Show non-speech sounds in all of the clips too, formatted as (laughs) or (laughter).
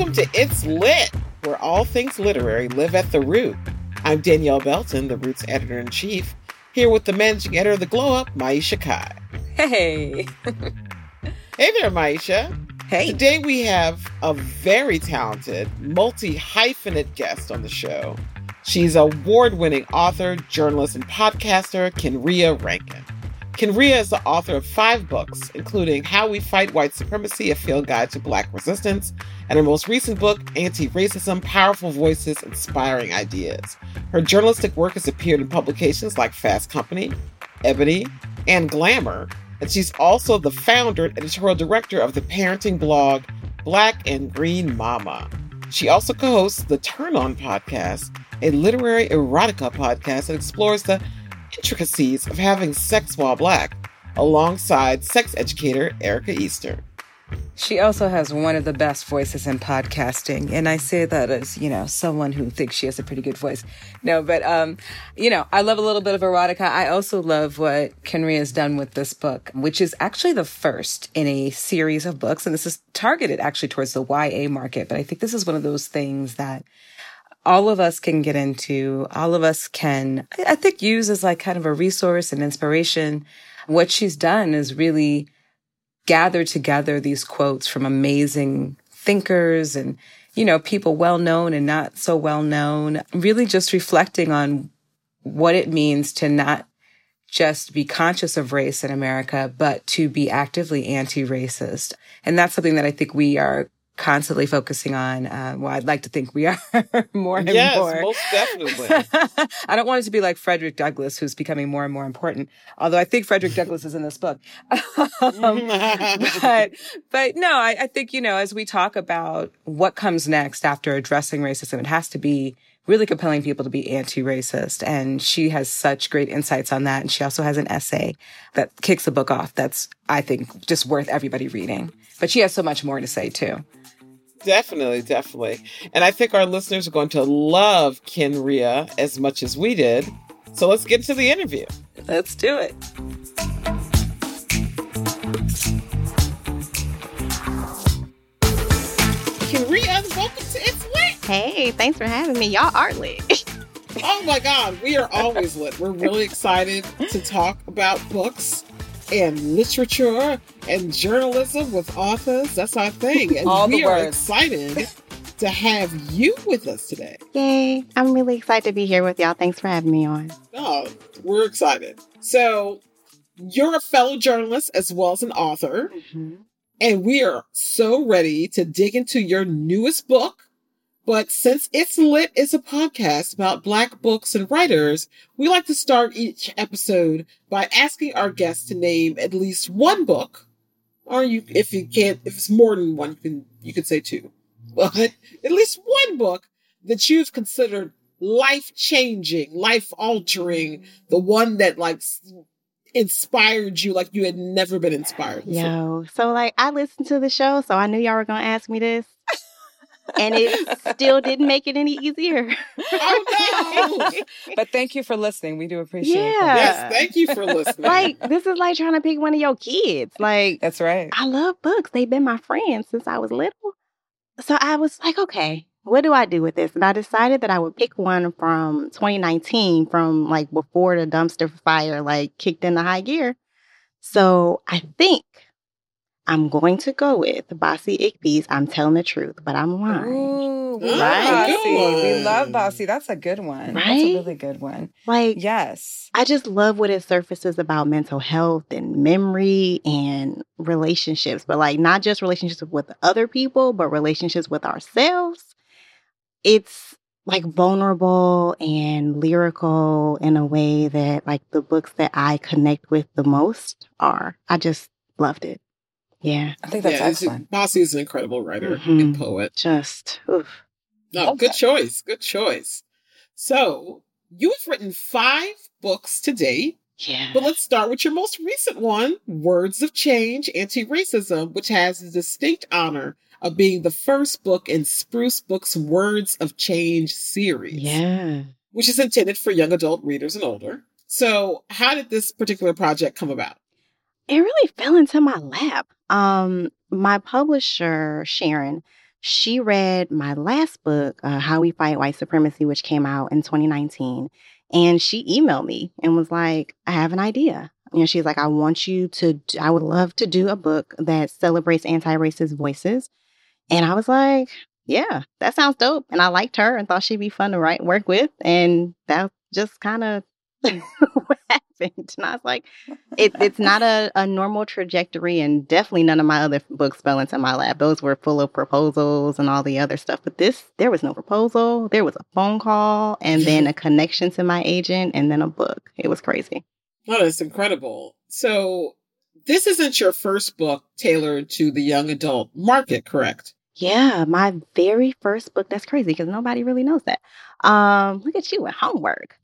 Welcome to It's Lit, where all things literary live at the root. I'm Danielle Belton, the Root's editor in chief, here with the managing editor of the Glow Up, Maiysha Kai. Hey. hey there, Maiysha. Hey. Today we have a very talented, multi hyphenate guest on the show. She's award winning author, journalist, and podcaster, Kenrya Rankin. Kenrya is the author of five books, including How We Fight White Supremacy, a field guide to Black resistance, and her most recent book, Anti Racism Powerful Voices, Inspiring Ideas. Her journalistic work has appeared in publications like Fast Company, Ebony, and Glamour, and she's also the founder and editorial director of the parenting blog Black and Green Mama. She also co hosts the Turn On podcast, a literary erotica podcast that explores the intricacies of having sex while black, alongside sex educator Erica Easter. She also has one of the best voices in podcasting. And I say that as, you know, someone who thinks she has a pretty good voice. No, but, um, you know, I love a little bit of erotica. I also love what Kenrya has done with this book, which is actually the first in a series of books. And this is targeted actually towards the YA market. But I think this is one of those things that all of us can get into, all of us can, I think, use as like kind of a resource and inspiration. What she's done is really gather together these quotes from amazing thinkers and, you know, people well known and not so well known, really just reflecting on what it means to not just be conscious of race in America, but to be actively anti-racist. And that's something that I think we are constantly focusing on. Uh, well, I'd like to think we (laughs) are more and yes, more. most definitely. (laughs) I don't want it to be like Frederick Douglass, who's becoming more and more important. Although I think Frederick Douglass is in this book. (laughs) um, but, but no, I, I think, you know, as we talk about what comes next after addressing racism, it has to be really compelling people to be anti-racist. And she has such great insights on that. And she also has an essay that kicks the book off. That's, I think, just worth everybody reading. But she has so much more to say too. Definitely, definitely. And I think our listeners are going to love Ken Kenrya as much as we did. So let's get to the interview. Let's do it. Kenrya, welcome to It's Lit. Hey, thanks for having me. Y'all are lit. (laughs) oh my God, we are always lit. We're really excited to talk about books and literature and journalism with authors. That's our thing. And All we the are excited to have you with us today. Yay. I'm really excited to be here with y'all. Thanks for having me on. Oh, we're excited. So, you're a fellow journalist as well as an author, mm-hmm. and we are so ready to dig into your newest book. But since It's Lit is a podcast about Black books and writers, we like to start each episode by asking our guests to name at least one book, or you, if you can't, if it's more than one, you can you can say two, (laughs) but at least one book that you've considered life changing, life altering, the one that like inspired you like you had never been inspired. before. Yo, so like I listened to the show, so I knew y'all were gonna ask me this. And it still didn't make it any easier. Oh (laughs) no! But thank you for listening. We do appreciate Yeah. that. yes, thank you for listening. like this is like trying to pick one of your kids. Like That's right. I love books. They've been my friends since I was little. So I was like, okay, what do I do with this? And I decided that I would pick one from 2019, from like before the dumpster fire like kicked into high gear. So I think I'm going to go with Bassey Ikpi's I'm Telling the Truth, but I'm lying. Ooh, we Right. love Good Bassey. We love Bassey. That's a good one. Right? That's a really good one. Like, Yes. I just love what it surfaces about mental health and memory and relationships, but like not just relationships with other people, but relationships with ourselves. It's like vulnerable and lyrical in a way that like the books that I connect with the most are. I just loved it. Yeah. I think that's yeah, it's- excellent. Bassey is an incredible writer Mhm. and poet. Just oof. No, Okay. good choice. Good choice. So you have written five books to date. yeah. But let's start with your most recent one, Words of Change Anti Racism, which has the distinct honor of being the first book in Spruce Books' Words of Change series, Yeah. which is intended for young adult readers and older. So, how did this particular project come about? it really fell into my lap. Um, my publisher, Sharon, She read my last book, uh, How We Fight White Supremacy, which came out in 2019. And she emailed me and was like, I have an idea. And she's like, I want you to, I would love to do a book that celebrates anti racist voices. And I was like, yeah, that sounds dope. And I liked her and thought she'd be fun to write, work with. And that just kind of (laughs) happened. (laughs) And I was like, it, it's not a, a normal trajectory. And definitely none of my other books fell into my lap. Those were full of proposals and all the other stuff. But this, there was no proposal. There was a phone call and then a connection to my agent and then a book. It was crazy. Oh, that's incredible. So this isn't your first book tailored to the young adult market, correct? Yeah, my very first book. That's crazy because nobody really knows that. Um, look at you with homework.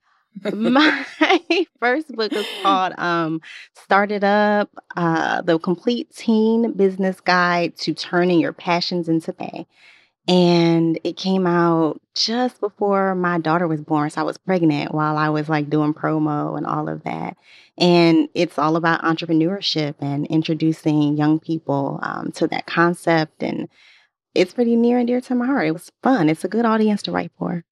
My (laughs) first book is called um, Started Up uh, The Complete Teen Business Guide to Turning Your Passions into Pay. And it came out just before my daughter was born. So I was pregnant while I was like doing promo and all of that. And it's all about entrepreneurship and introducing young people um, to that concept. And it's pretty near and dear to my heart. It was fun. It's a good audience to write for.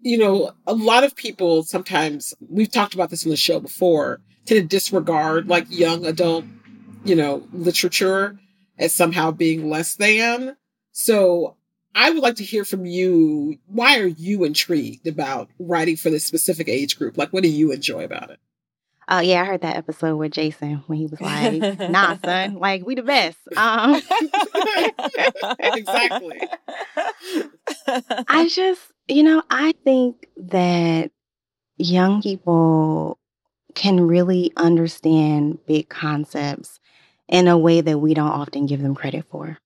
You know, a lot of people sometimes, we've talked about this on the show before, tend to disregard like young adult, you know, literature as somehow being less than. So I would like to hear from you. Why are you intrigued about writing for this specific age group? Like, what do you enjoy about it? Oh yeah, I heard that episode with Jason when he was like, "Nah, son, (laughs) like we the best." Um, (laughs) exactly. (laughs) I just, you know, I think that young people can really understand big concepts in a way that we don't often give them credit for,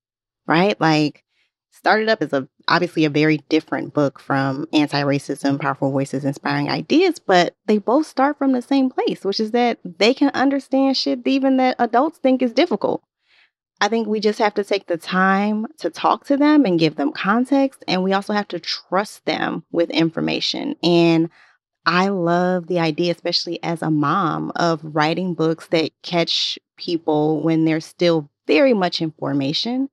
right? Like Started Up is a obviously a very different book from Anti-Racism, Powerful Voices, Inspiring Ideas, but they both start from the same place, which is that they can understand shit even that adults think is difficult. I think we just have to take the time to talk to them and give them context, and we also have to trust them with information. And I love the idea, especially as a mom, of writing books that catch people when they're still very much in formation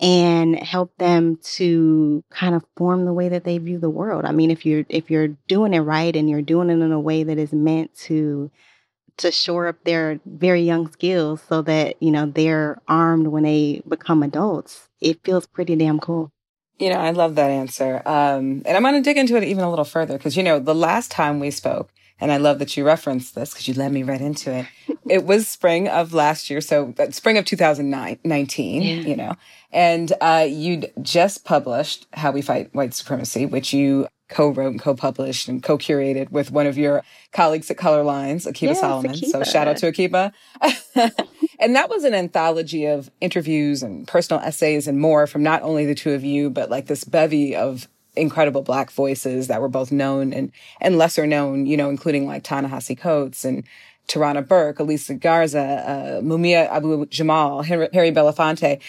and help them to kind of form the way that they view the world. I mean, if you're if you're doing it right and you're doing it in a way that is meant to to shore up their very young skills so that, you know, they're armed when they become adults, it feels pretty damn cool. You know, I love that answer. Um, and I'm going to dig into it even a little further because, you know, the last time we spoke, and I love that you referenced this because you led me right into it. (laughs) it was spring of last year, so uh, spring of 2019, yeah. you know, and uh, you'd just published How We Fight White Supremacy, which you co-wrote and co-published and co-curated with one of your colleagues at Color Lines, Akiba yes, Solomon. Akiba. So shout out to Akiba. (laughs) and that was an anthology of interviews and personal essays and more from not only the two of you, but like this bevy of incredible black voices that were both known and, and lesser known, you know, including like Ta-Nehisi Coates and Tarana Burke, Alicia Garza, uh, Mumia Abu Jamal, Harry, Harry Belafonte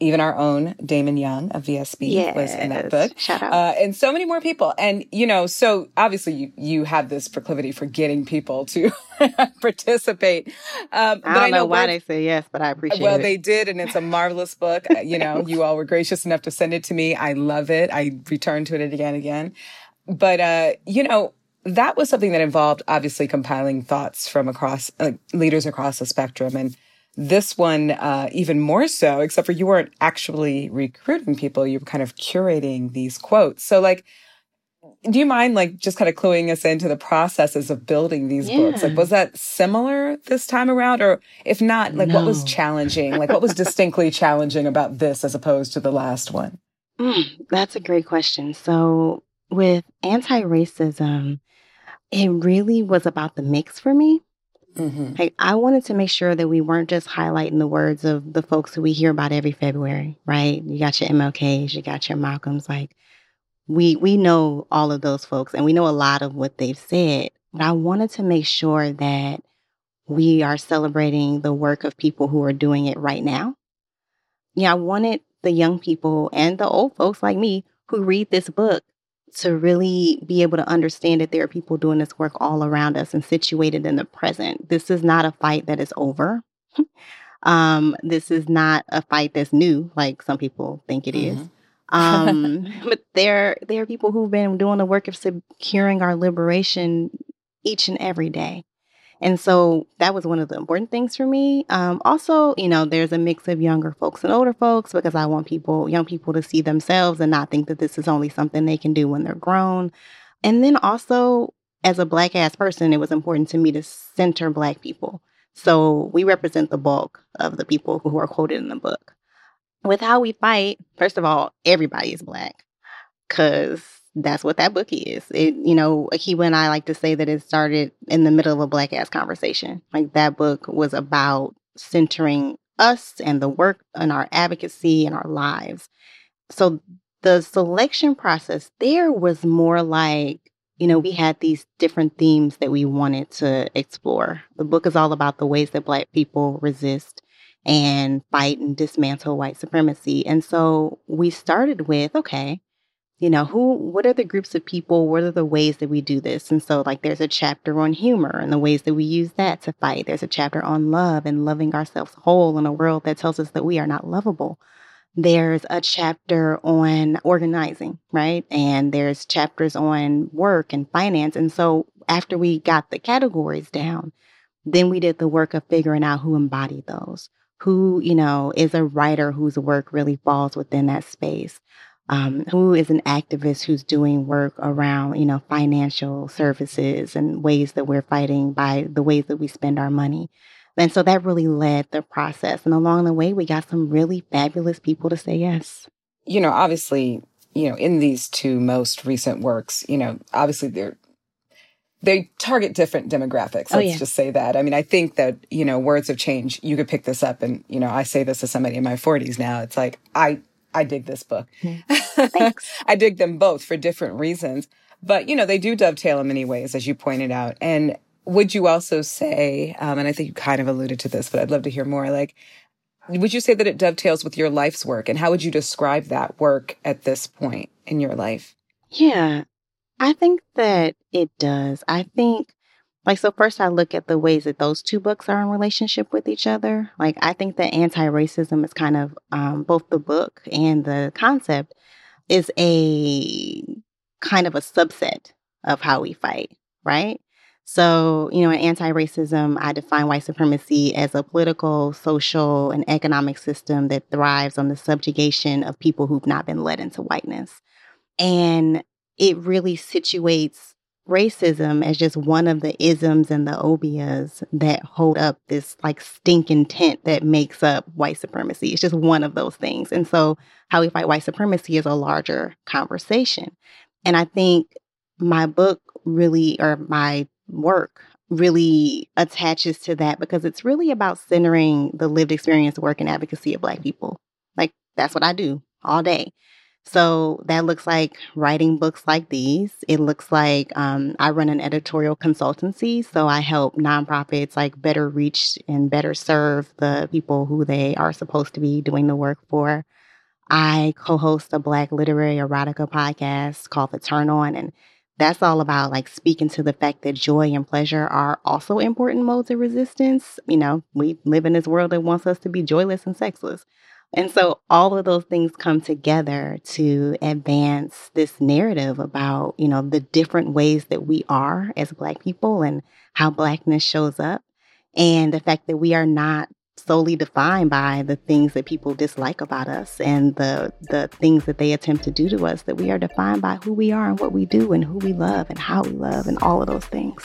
even our own Damon Young of VSB yes. was in that book. Shout out. Uh, and so many more people. And, you know, so obviously you, you have this proclivity for getting people to (laughs) participate. Um, I don't I know, know why they say yes, but I appreciate well, it. Well, they did. And it's a marvelous book. Uh, you know, you all were gracious enough to send it to me. I love it. I return to it again and again. But, uh, you know, that was something that involved obviously compiling thoughts from across uh, leaders across the spectrum and this one, uh, even more so, except for you weren't actually recruiting people. You were kind of curating these quotes. So like, do you mind like just kind of cluing us into the processes of building these yeah. books? Like, was that similar this time around? Or if not, like no. what was challenging? Like what was distinctly challenging about this as opposed to the last one? Mm, that's a great question. So with anti-racism, it really was about the mix for me. Mm-hmm. Like I wanted to make sure that we weren't just highlighting the words of the folks who we hear about every February, right? You got your MLKs, you got your Malcolms. Like we we know all of those folks, and we know a lot of what they've said. But I wanted to make sure that we are celebrating the work of people who are doing it right now. Yeah, I wanted the young people and the old folks like me who read this book to really be able to understand that there are people doing this work all around us and situated in the present. This is not a fight that is over. (laughs) um, this is not a fight that's new, like some people think it mm-hmm. is. Um, (laughs) but there, there are people who've been doing the work of securing our liberation each and every day. And so that was one of the important things for me. Um, also, you know, there's a mix of younger folks and older folks because I want people, young people, to see themselves and not think that this is only something they can do when they're grown. And then also, as a black ass person, it was important to me to center black people. So we represent the bulk of the people who are quoted in the book. With how we fight, first of all, everybody is black because that's what that book is. It, mm-hmm. you know, Akiba and I like to say that it started in the middle of a black ass conversation. Like that book was about centering us and the work and our advocacy and our lives. So the selection process there was more like, you know, we had these different themes that we wanted to explore. The book is all about the ways that Black people resist and fight and dismantle white supremacy. And so we started with, okay, you know, who, what are the groups of people? What are the ways that we do this? And so, like, there's a chapter on humor and the ways that we use that to fight. There's a chapter on love and loving ourselves whole in a world that tells us that we are not lovable. There's a chapter on organizing, right? And there's chapters on work and finance. And so, after we got the categories down, then we did the work of figuring out who embodied those. Who, you know, is a writer whose work really falls within that space um, who is an activist who's doing work around, you know, financial services and ways that we're fighting by the ways that we spend our money. And so that really led the process. And along the way, we got some really fabulous people to say yes. You know, obviously, you know, in these two most recent works, you know, obviously they're they target different demographics. Oh, let's oh, yeah. just say that. I mean, I think that, you know, words of change, you could pick this up and, you know, I say this to somebody in my 40s now. It's like, I I dig this book. Thanks. (laughs) I dig them both for different reasons. But, you know, they do dovetail in many ways, as you pointed out. And would you also say, um, and I think you kind of alluded to this, but I'd love to hear more, like, would you say that it dovetails with your life's work? And how would you describe that work at this point in your life? Yeah, I think that it does. I think like, so first I look at the ways that those two books are in relationship with each other. Like, I think that anti racism is kind of um, both the book and the concept is a kind of a subset of how we fight, right? So, you know, in anti racism, I define white supremacy as a political, social, and economic system that thrives on the subjugation of people who've not been led into whiteness. And it really situates racism as just one of the isms and the obias that hold up this like stinking tent that makes up white supremacy. It's just one of those things. And so, how we fight white supremacy is a larger conversation. And I think my book really, or my work really attaches to that because it's really about centering the lived experience, work, and advocacy of Black people. Like, that's what I do all day. So that looks like writing books like these. It looks like um, I run an editorial consultancy. So I help nonprofits like better reach and better serve the people who they are supposed to be doing the work for. I co host a Black literary erotica podcast called The Turn On. And that's all about like speaking to the fact that joy and pleasure are also important modes of resistance. You know, we live in this world that wants us to be joyless and sexless. And so all of those things come together to advance this narrative about, you know, the different ways that we are as Black people and how Blackness shows up. And the fact that we are not solely defined by the things that people dislike about us and the the things that they attempt to do to us that we are defined by who we are and what we do and who we love and how we love and all of those things.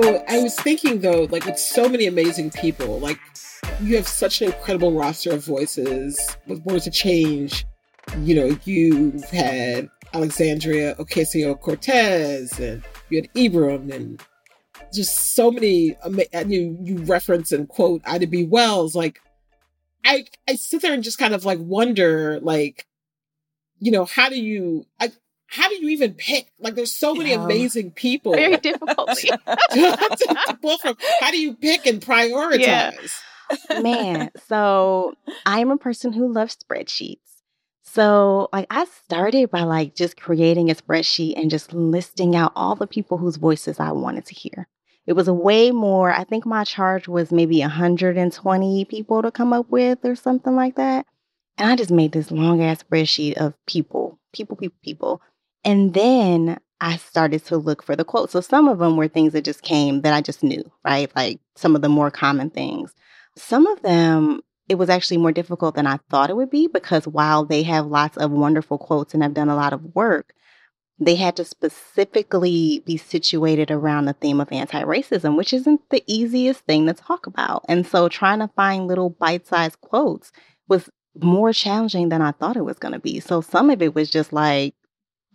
So I was thinking though, like with so many amazing people, like you have such an incredible roster of voices with Words of Change. You know, you've had Alexandria Ocasio Cortez, and you had Ibram, and just so many. And you you reference and quote Ida B. Wells. Like, I I sit there and just kind of like wonder, like, you know, how do you? I, how do you even pick? Like, there's so many yeah. amazing people. Very (laughs) difficult. (laughs) (laughs) from. How do you pick and prioritize? Yeah. Man, so I'm a person who loves spreadsheets. So, like, I started by like just creating a spreadsheet and just listing out all the people whose voices I wanted to hear. It was a way more, I think my charge was maybe 120 people to come up with or something like that. And I just made this long ass spreadsheet of people, people, people, people. And then I started to look for the quotes. So some of them were things that just came that I just knew, right? Like some of the more common things. Some of them, it was actually more difficult than I thought it would be because while they have lots of wonderful quotes and have done a lot of work, they had to specifically be situated around the theme of anti racism, which isn't the easiest thing to talk about. And so trying to find little bite sized quotes was more challenging than I thought it was going to be. So some of it was just like,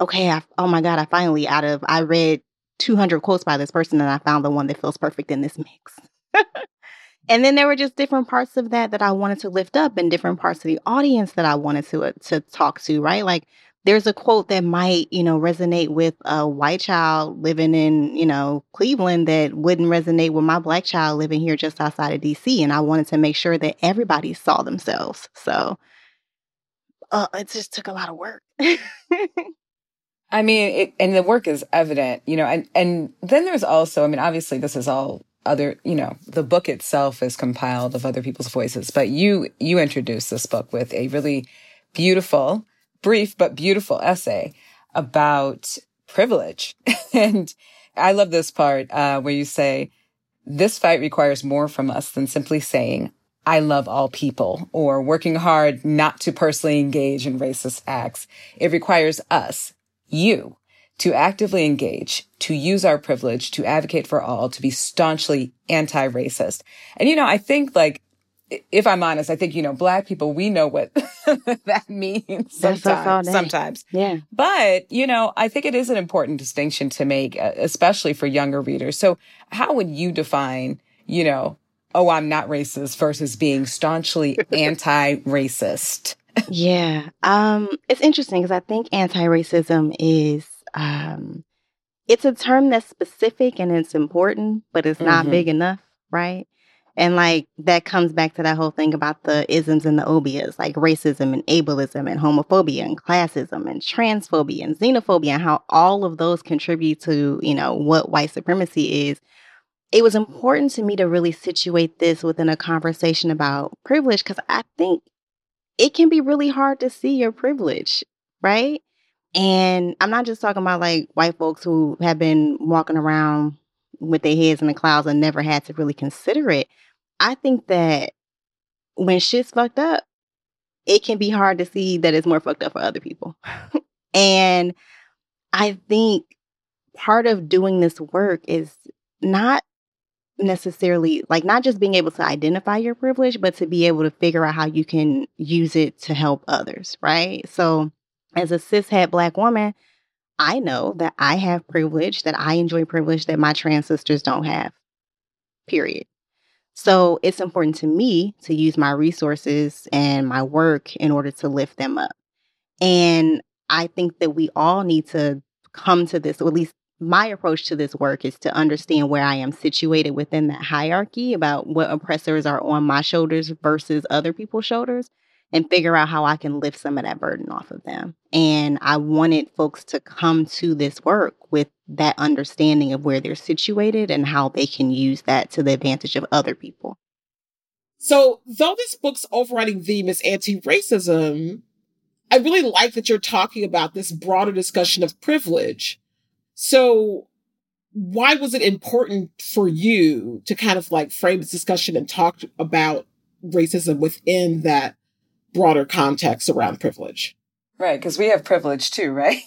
okay, I, oh my God, I finally out of, I read 200 quotes by this person and I found the one that feels perfect in this mix. (laughs) and then there were just different parts of that that I wanted to lift up and different parts of the audience that I wanted to uh, to talk to, right? Like there's a quote that might, you know, resonate with a white child living in, you know, Cleveland that wouldn't resonate with my black child living here just outside of DC. And I wanted to make sure that everybody saw themselves. So uh, it just took a lot of work. (laughs) I mean, it, and the work is evident, you know, and, and then there's also, I mean, obviously this is all other, you know, the book itself is compiled of other people's voices, but you, you introduced this book with a really beautiful, brief, but beautiful essay about privilege. (laughs) and I love this part, uh, where you say, this fight requires more from us than simply saying, I love all people or working hard not to personally engage in racist acts. It requires us, you to actively engage, to use our privilege, to advocate for all, to be staunchly anti-racist. And, you know, I think like, if I'm honest, I think, you know, black people, we know what (laughs) that means sometimes, sometimes. Yeah. But, you know, I think it is an important distinction to make, uh, especially for younger readers. So how would you define, you know, oh, I'm not racist versus being staunchly (laughs) anti-racist? Yeah. Um, it's interesting because I think anti-racism is um it's a term that's specific and it's important, but it's not mm-hmm. big enough, right? And like that comes back to that whole thing about the isms and the obias, like racism and ableism and homophobia and classism and transphobia and xenophobia and how all of those contribute to, you know, what white supremacy is. It was important to me to really situate this within a conversation about privilege because I think it can be really hard to see your privilege, right? And I'm not just talking about like white folks who have been walking around with their heads in the clouds and never had to really consider it. I think that when shit's fucked up, it can be hard to see that it's more fucked up for other people. (laughs) and I think part of doing this work is not necessarily like not just being able to identify your privilege, but to be able to figure out how you can use it to help others, right? So, as a cishet black woman, I know that I have privilege, that I enjoy privilege that my trans sisters don't have, period. So, it's important to me to use my resources and my work in order to lift them up. And I think that we all need to come to this, or at least my approach to this work is to understand where I am situated within that hierarchy about what oppressors are on my shoulders versus other people's shoulders and figure out how I can lift some of that burden off of them. And I wanted folks to come to this work with that understanding of where they're situated and how they can use that to the advantage of other people. So, though this book's overriding theme is anti racism, I really like that you're talking about this broader discussion of privilege so why was it important for you to kind of like frame this discussion and talk about racism within that broader context around privilege? Right, because we have privilege too, right?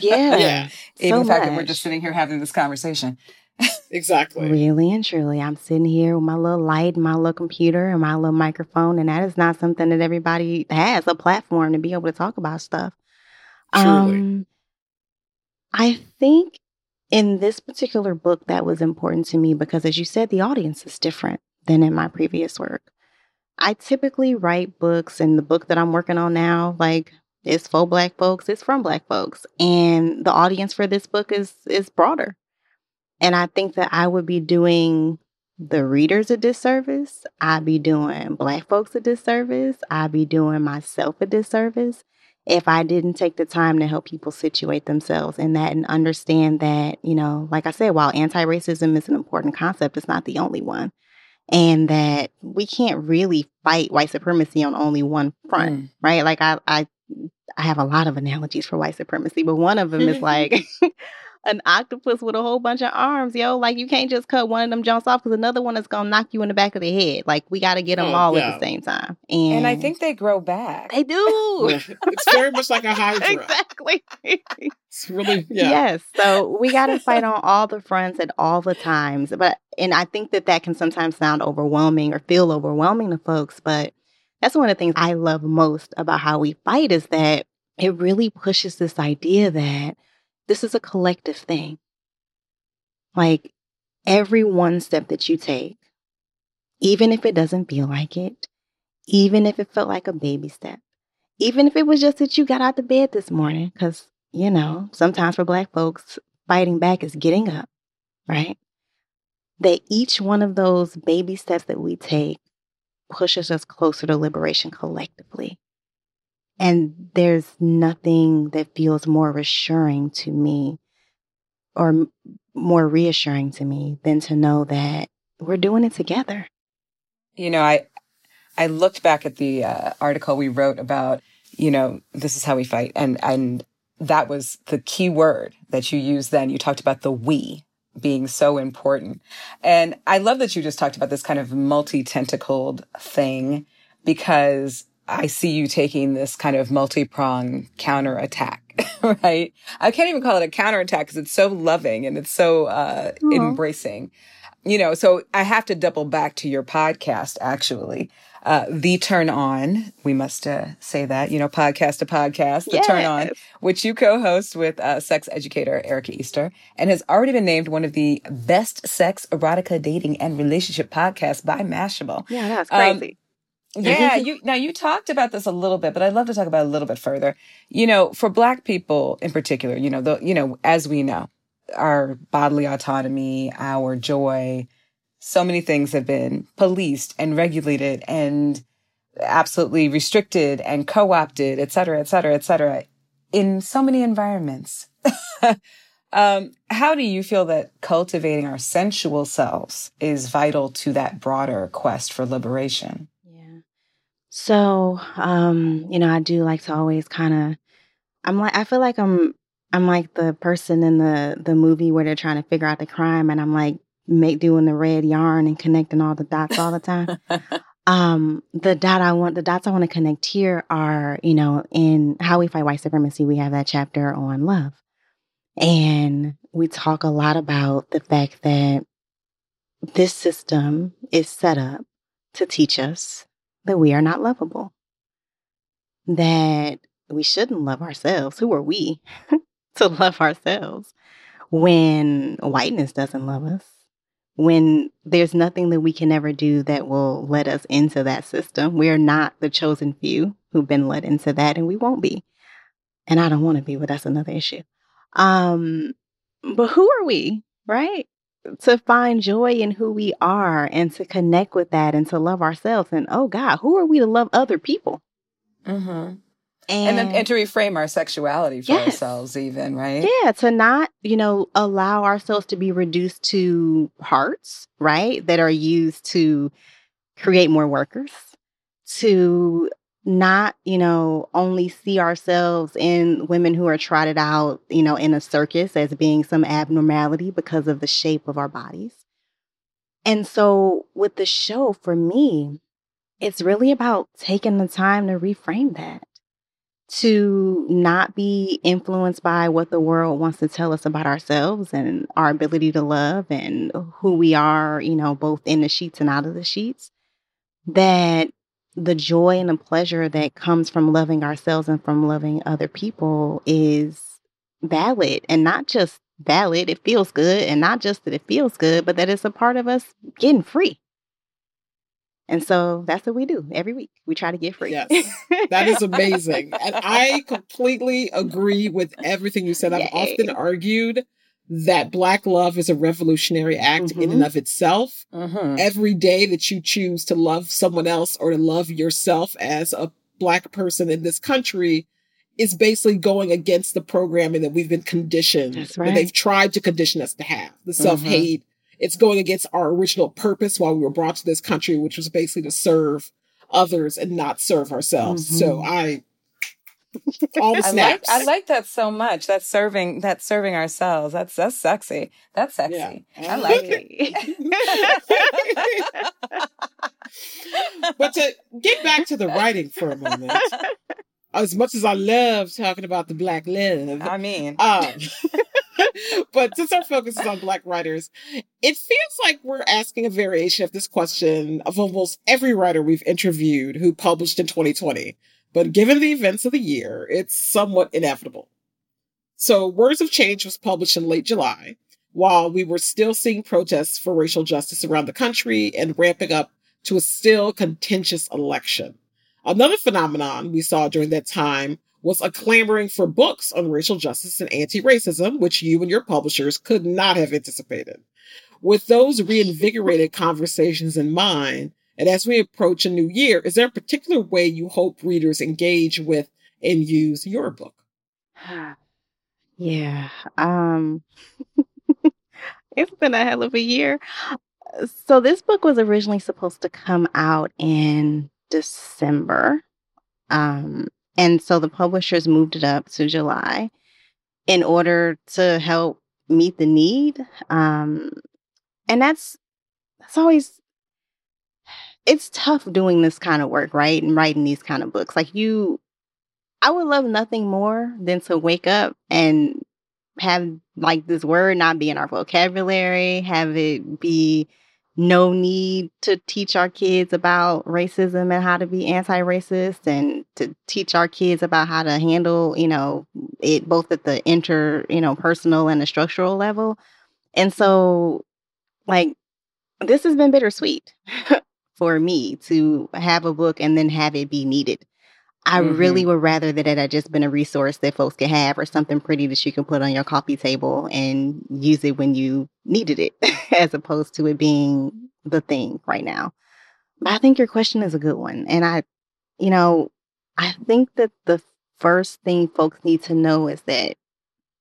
Yeah. yeah. (laughs) Even so the fact much. that we're just sitting here having this conversation. (laughs) Exactly. Really and truly, I'm sitting here with my little light, my little computer, and my little microphone, and that is not something that everybody has a platform to be able to talk about stuff. Truly. Um, I think in this particular book that was important to me because, as you said, the audience is different than in my previous work. I typically write books, and the book that I'm working on now, like, it's for Black folks, it's from Black folks, and the audience for this book is is broader. And I think that I would be doing the readers a disservice. I'd be doing Black folks a disservice. I'd be doing myself a disservice if I didn't take the time to help people situate themselves in that and understand that, you know, like I said, while anti racism is an important concept, it's not the only one. And that we can't really fight white supremacy on only one front, Mm. right? Like I, I, I have a lot of analogies for white supremacy, but one of them is (laughs) like (laughs) an octopus with a whole bunch of arms, yo. Like you can't just cut one of them jumps off because another one is gonna knock you in the back of the head. Like we got to get them Oh, mm, all yeah. at the same time. And, And I think they grow back. they do. (laughs) it's very much like a (laughs) hydra. exactly. (laughs) It's really yeah. Yes. So we got to fight on all the fronts at all the times. But, and I think that that can sometimes sound overwhelming or feel overwhelming to folks. But that's one of the things I love most about how we fight is that it really pushes this idea that this is a collective thing. Like every one step that you take, even if it doesn't feel like it, even if it felt like a baby step, even if it was just that you got out the bed this morning, because, you know, sometimes for Black folks, fighting back is getting up, right? That each one of those baby steps that we take pushes us closer to liberation collectively. And there's nothing that feels more reassuring to me or more reassuring to me than to know that we're doing it together. you know, I I looked back at the uh, article we wrote about, you know, this is how we fight, and and that was the key word that you used. Then you talked about the we being so important, and I love that you just talked about this kind of multi tentacled thing because I see you taking this kind of multi prong counter attack. (laughs) Right. I can't even call it a counter attack because it's so loving and it's so uh, embracing you know, so I have to double back to your podcast, actually. Uh, the Turn On, we must uh, say that, you know, podcast to podcast, The Turn On, which you co-host with uh, sex educator Erica Easter and has already been named one of the best sex, erotica, dating, and relationship podcasts by Mashable. Yeah, that's Um, crazy. Yeah, (laughs) you now you talked about this a little bit, but I'd love to talk about it a little bit further. You know, for black people in particular, you know, the you know, as we know, our bodily autonomy, our joy, so many things have been policed and regulated and absolutely restricted and co-opted, et cetera, et cetera, et cetera, in so many environments. (laughs) um, how do you feel that cultivating our sensual selves is vital to that broader quest for liberation? So, um, you know, I do like to always kind of I'm like I feel like I'm I'm like the person in the the movie where they're trying to figure out the crime and I'm like make doing the red yarn and connecting all the dots all the time. (laughs) um the dot I want the dots I want to connect here are, you know, in how we fight white supremacy, we have that chapter on love. And we talk a lot about the fact that this system is set up to teach us that we are not lovable. That we shouldn't love ourselves. Who are we (laughs) to love ourselves when whiteness doesn't love us? When there's nothing that we can ever do that will let us into that system. We are not the chosen few who've been let into that, and we won't be. And I don't want to be, but that's another issue. Um, but who are we, right? To find joy in who we are and to connect with that and to love ourselves. And oh God, who are we to love other people? Mm-hmm. And, And then and to reframe our sexuality for Yes. ourselves, even right? yeah, to not, you know, allow ourselves to be reduced to parts, right? That are used to create more workers, to not, you know, only see ourselves in women who are trotted out, you know, in a circus as being some abnormality because of the shape of our bodies. And so with the show, for me, it's really about taking the time to reframe that. to not be influenced by what the world wants to tell us about ourselves and our ability to love and who we are, you know, both in the sheets and out of the sheets. That the joy and the pleasure that comes from loving ourselves and from loving other people is valid and not just valid, it feels good, and not just that it feels good, but that it's a part of us getting free. And so that's what we do every week. We try to get free. Yes, that is amazing. and I completely agree with everything you said. I've (laughs) Yay. often argued that Black love is a revolutionary act mm-hmm. in and mm-hmm. of itself. Mm-hmm. Every day that you choose to love someone else or to love yourself as a Black person in this country is basically going against the programming that we've been conditioned, That's right. that they've tried to condition us to have, the self hate. Mm-hmm. It's going against our original purpose while we were brought to this country, which was basically to serve others and not serve ourselves. Mm-hmm. So I, all the snaps. I like, I like that so much. That's serving, that's serving ourselves. That's, that's sexy. That's sexy. Yeah. I like it. but to get back to the writing for a moment, as much as I love talking about the black love. I mean, um, (laughs) but since our focus is on black writers, it feels like we're asking a variation of this question of almost every writer we've interviewed who published in 2020. But given the events of the year, it's somewhat inevitable. So Words of Change was published in late July, while we were still seeing protests for racial justice around the country and ramping up to a still contentious election. Another phenomenon we saw during that time was a clamoring for books on racial justice and anti-racism, which you and your publishers could not have anticipated. With those reinvigorated conversations in mind, and as we approach a new year, is there a particular way you hope readers engage with and use your book? (sighs) Yeah. Um (laughs) it's been a hell of a year. So this book was originally supposed to come out in December. Um, and so the publishers moved it up to July in order to help meet the need. Um, and that's that's always it's tough doing this kind of work, right? And writing these kind of books. Like you I would love nothing more than to wake up and have like this word not be in our vocabulary, have it be no need to teach our kids about racism and how to be anti-racist and to teach our kids about how to handle you know it both at the inter you know personal and the structural level and so like this has been bittersweet (laughs) for me to have a book and then have it be needed I mm-hmm. really would rather that it had just been a resource that folks could have or something pretty that you can put on your coffee table and use it when you needed it, (laughs) as opposed to it being the thing right now. But I think your question is a good one. And I, you know, I think that the first thing folks need to know is that,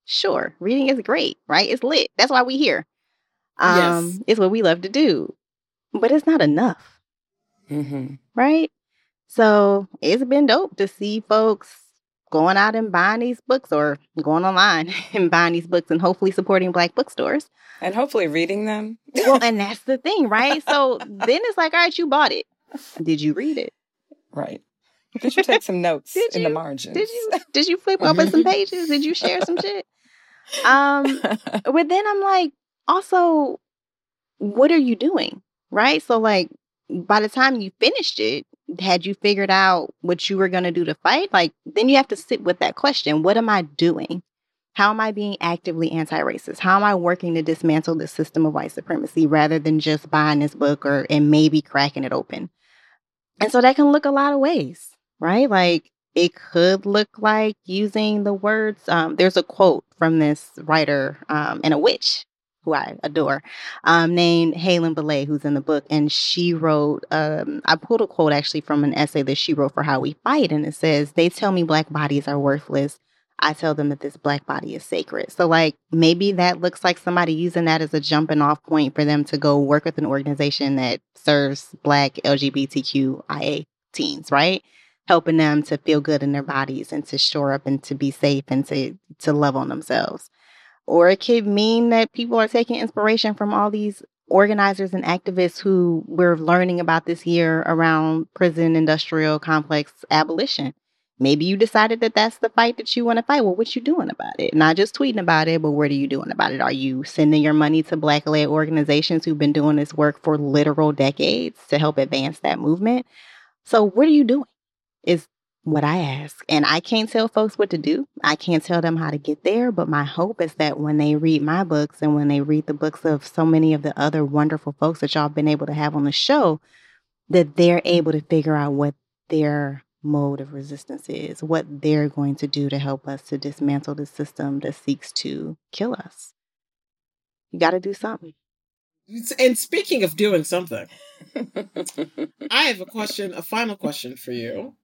sure, reading is great, right? It's lit. That's why we here. Um, yes. It's what we love to do. But it's not enough. Mm-hmm. Right? So it's been dope to see folks going out and buying these books or going online (laughs) and buying these books and hopefully supporting black bookstores. And hopefully reading them. well, (laughs) and that's the thing, right? So (laughs) then it's like, all right, you bought it. Did you read it? Right. Did you take some notes did in you, the margins? Did you did you flip open some pages? Did you share some shit? Um but then I'm like, also, what are you doing? Right? So like by the time you finished it, had you figured out what you were going to do to fight? Like, then you have to sit with that question What am I doing? How am I being actively anti racist? How am I working to dismantle the system of white supremacy rather than just buying this book or and maybe cracking it open? And so that can look a lot of ways, right? Like, it could look like using the words. Um, there's a quote from this writer um, and a witch who I adore, um, named Helen Belay, who's in the book. And she wrote, um, I pulled a quote actually from an essay that she wrote for How We Fight. And it says, They tell me black bodies are worthless. I tell them that this black body is sacred. So, like, maybe that looks like somebody using that as a jumping off point for them to go work with an organization that serves black LGBTQIA teens, right? Helping them to feel good in their bodies and to shore up and to be safe and to, to love on themselves. Or it could mean that people are taking inspiration from all these organizers and activists who we're learning about this year around prison industrial complex abolition. Maybe you decided that that's the fight that you want to fight. Well, what you doing about it? Not just tweeting about it, but what are you doing about it? Are you sending your money to black-led organizations who've been doing this work for literal decades to help advance that movement? So, what are you doing? Is what I ask. And I can't tell folks what to do. I can't tell them how to get there. But my hope is that when they read my books and when they read the books of so many of the other wonderful folks that y'all been able to have on the show, that they're able to figure out what their mode of resistance is, what they're going to do to help us to dismantle the system that seeks to kill us. You got to do something. And speaking of doing something, (laughs) I have a question, a final question for you.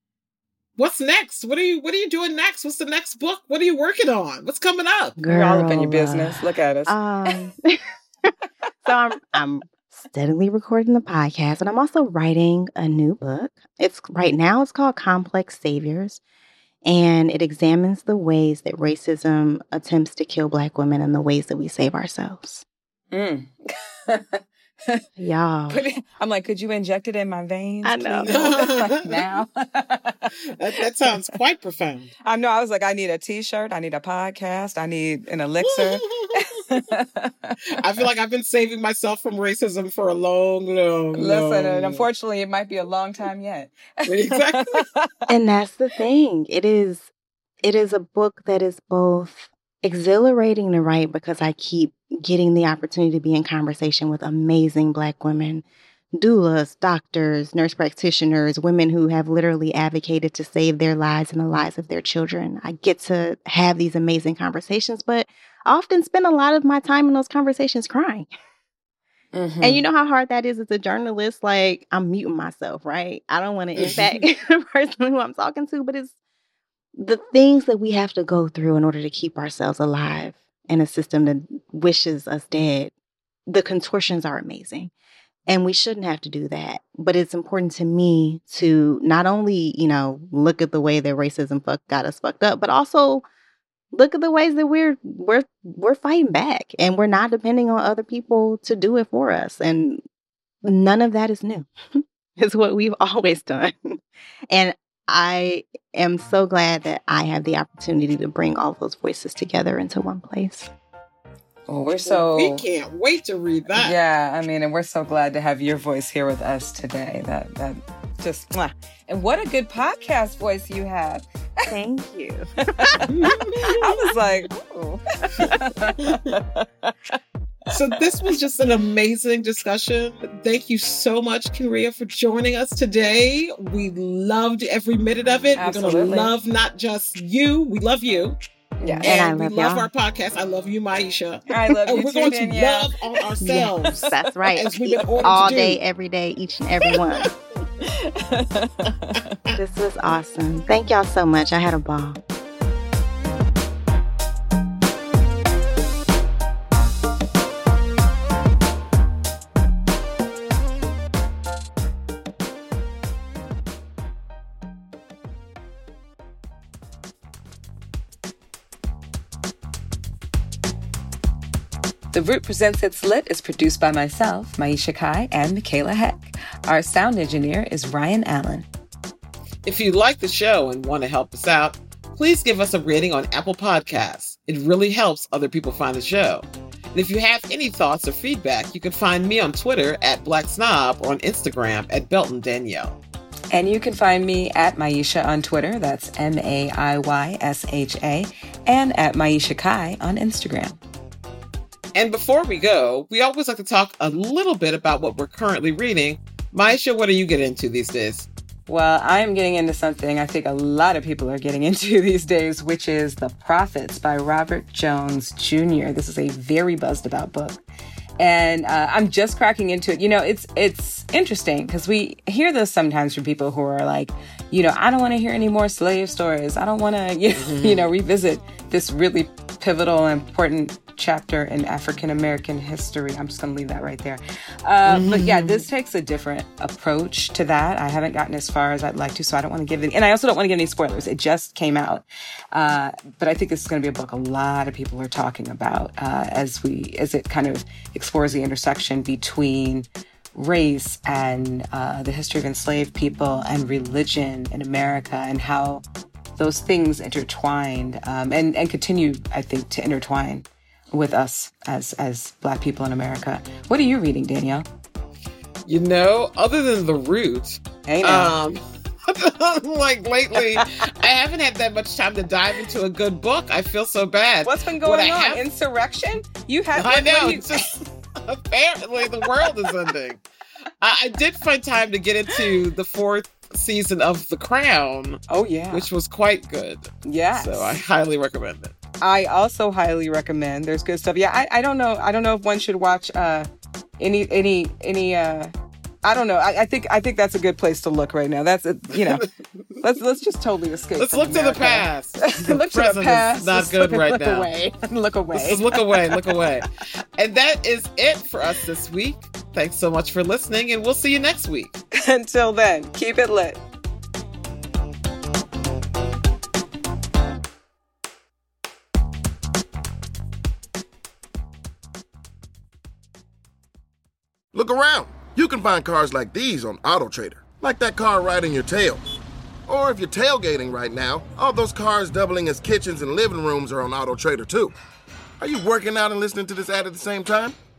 What's next? What are you What are you doing next? What's the next book? What are you working on? What's coming up? Girl, We're all up in your business. Look at us. Um, (laughs) so I'm I'm steadily recording the podcast, and I'm also writing a new book. It's right now it's called Complex Saviors, and it examines the ways that racism attempts to kill Black women and the ways that we save ourselves. Mm. (laughs) Yeah. I'm like, could you inject it in my veins? I know. like (laughs) now. (laughs) that, that sounds quite profound. I know. I was like, I need a t shirt. I need a podcast. I need an elixir. (laughs) I feel like I've been saving myself from racism for a long, long, Listen, long... and unfortunately, it might be a long time yet. exactly. and that's the thing. It is. It is a book that is both exhilarating to write because I keep getting the opportunity to be in conversation with amazing Black women, doulas, doctors, nurse practitioners, women who have literally advocated to save their lives and the lives of their children. I get to have these amazing conversations, but I often spend a lot of my time in those conversations crying. Mm-hmm. And you know how hard that is as a journalist? Like, I'm muting myself, right? I don't want to impact (laughs) the person who I'm talking to, but it's the things that we have to go through in order to keep ourselves alive in a system that wishes us dead, the contortions are amazing. And we shouldn't have to do that. But it's important to me to not only, you know, look at the way that racism fuck got us fucked up, but also look at the ways that we're we're we're fighting back and we're not depending on other people to do it for us. And none of that is new. (laughs) it's what we've (laughs) always done. And I am so glad that I have the opportunity to bring all those voices together into one place. Well, we're so we can't wait to read that. Yeah, I mean, and we're so glad to have your voice here with us today. That that just mwah. and what a good podcast voice you have. Thank you. (laughs) I was like, (laughs) so this was just an amazing discussion. Thank you so much, Kenrya, for joining us today. We loved every minute of it. Absolutely. We're gonna love not just you, we love you. Yeah, and, and I love we love y'all. our podcast. I love you, Maiysha. I love and you we're too, going to yeah. love on (laughs) ourselves. Yes, that's right. As we've been all day, every day, each and every one. (laughs) this was awesome. Thank y'all so much. I had a ball. Root Presents It's Lit is produced by myself, Maiysha Kai, and Michaela Heck. Our sound engineer is Ryan Allen. If you like the show and want to help us out, please give us a rating on Apple Podcasts. It really helps other people find the show. And if you have any thoughts or feedback, you can find me on Twitter at Black Snob or on Instagram at Belton Danielle. And you can find me at Maiysha on Twitter, that's M A I Y S H A, and at Maiysha Kai on Instagram. And before we go, we always like to talk a little bit about what we're currently reading. Maiysha, what are you getting into these days? Well, I am getting into something I think a lot of people are getting (laughs) into these days, which is The Prophets by Robert Jones Jr. This is a very buzzed about book. And uh, I'm just cracking into it. You know, it's it's interesting because we hear this sometimes from people who are like, you know, I don't want to hear any more slave stories. I don't want to, (laughs) you, mm-hmm. you know, revisit this really pivotal and important chapter in African American history. I'm just going to leave that right there. Uh, mm-hmm. But yeah, this takes a different approach to that. I haven't gotten as far as I'd like to, so I don't want to give it. And I also don't want to give any spoilers. It just came out, uh, but I think this is going to be a book a lot of people are talking about uh, as we as it kind of explores the intersection between race and uh, the history of enslaved people and religion in America and how those things intertwined um, and and continue, I think, to intertwine with us as as Black people in America. What are you reading, Danielle? You know, other than the root, hey now. um, (laughs) like lately, I haven't had that much time to dive into a good book. I feel so bad. What's been going I on? have- Insurrection? You have? I what- what know. you- just (laughs) apparently the world is ending. I, I did find time to get into the fourth season of The Crown, oh yeah, which was quite good. Yeah, So I highly recommend it. I also highly recommend. There's good stuff. Yeah, I, I don't know. I don't know if one should watch uh any any any uh I don't know. I, I think I think that's a good place to look right now. That's a, you know, (laughs) let's let's just totally escape. Let's look to the past. (laughs) Look to the past. not good look, right look now. Away. (laughs) look away. Let's look away, look away. And that is it for us this week. Thanks so much for listening, and we'll see you next week. (laughs) Until then, keep it lit. Look around. You can find cars like these on AutoTrader, like that car riding your tail. Or if you're tailgating right now, all those cars doubling as kitchens and living rooms are on AutoTrader too. Are you working out and listening to this ad at the same time?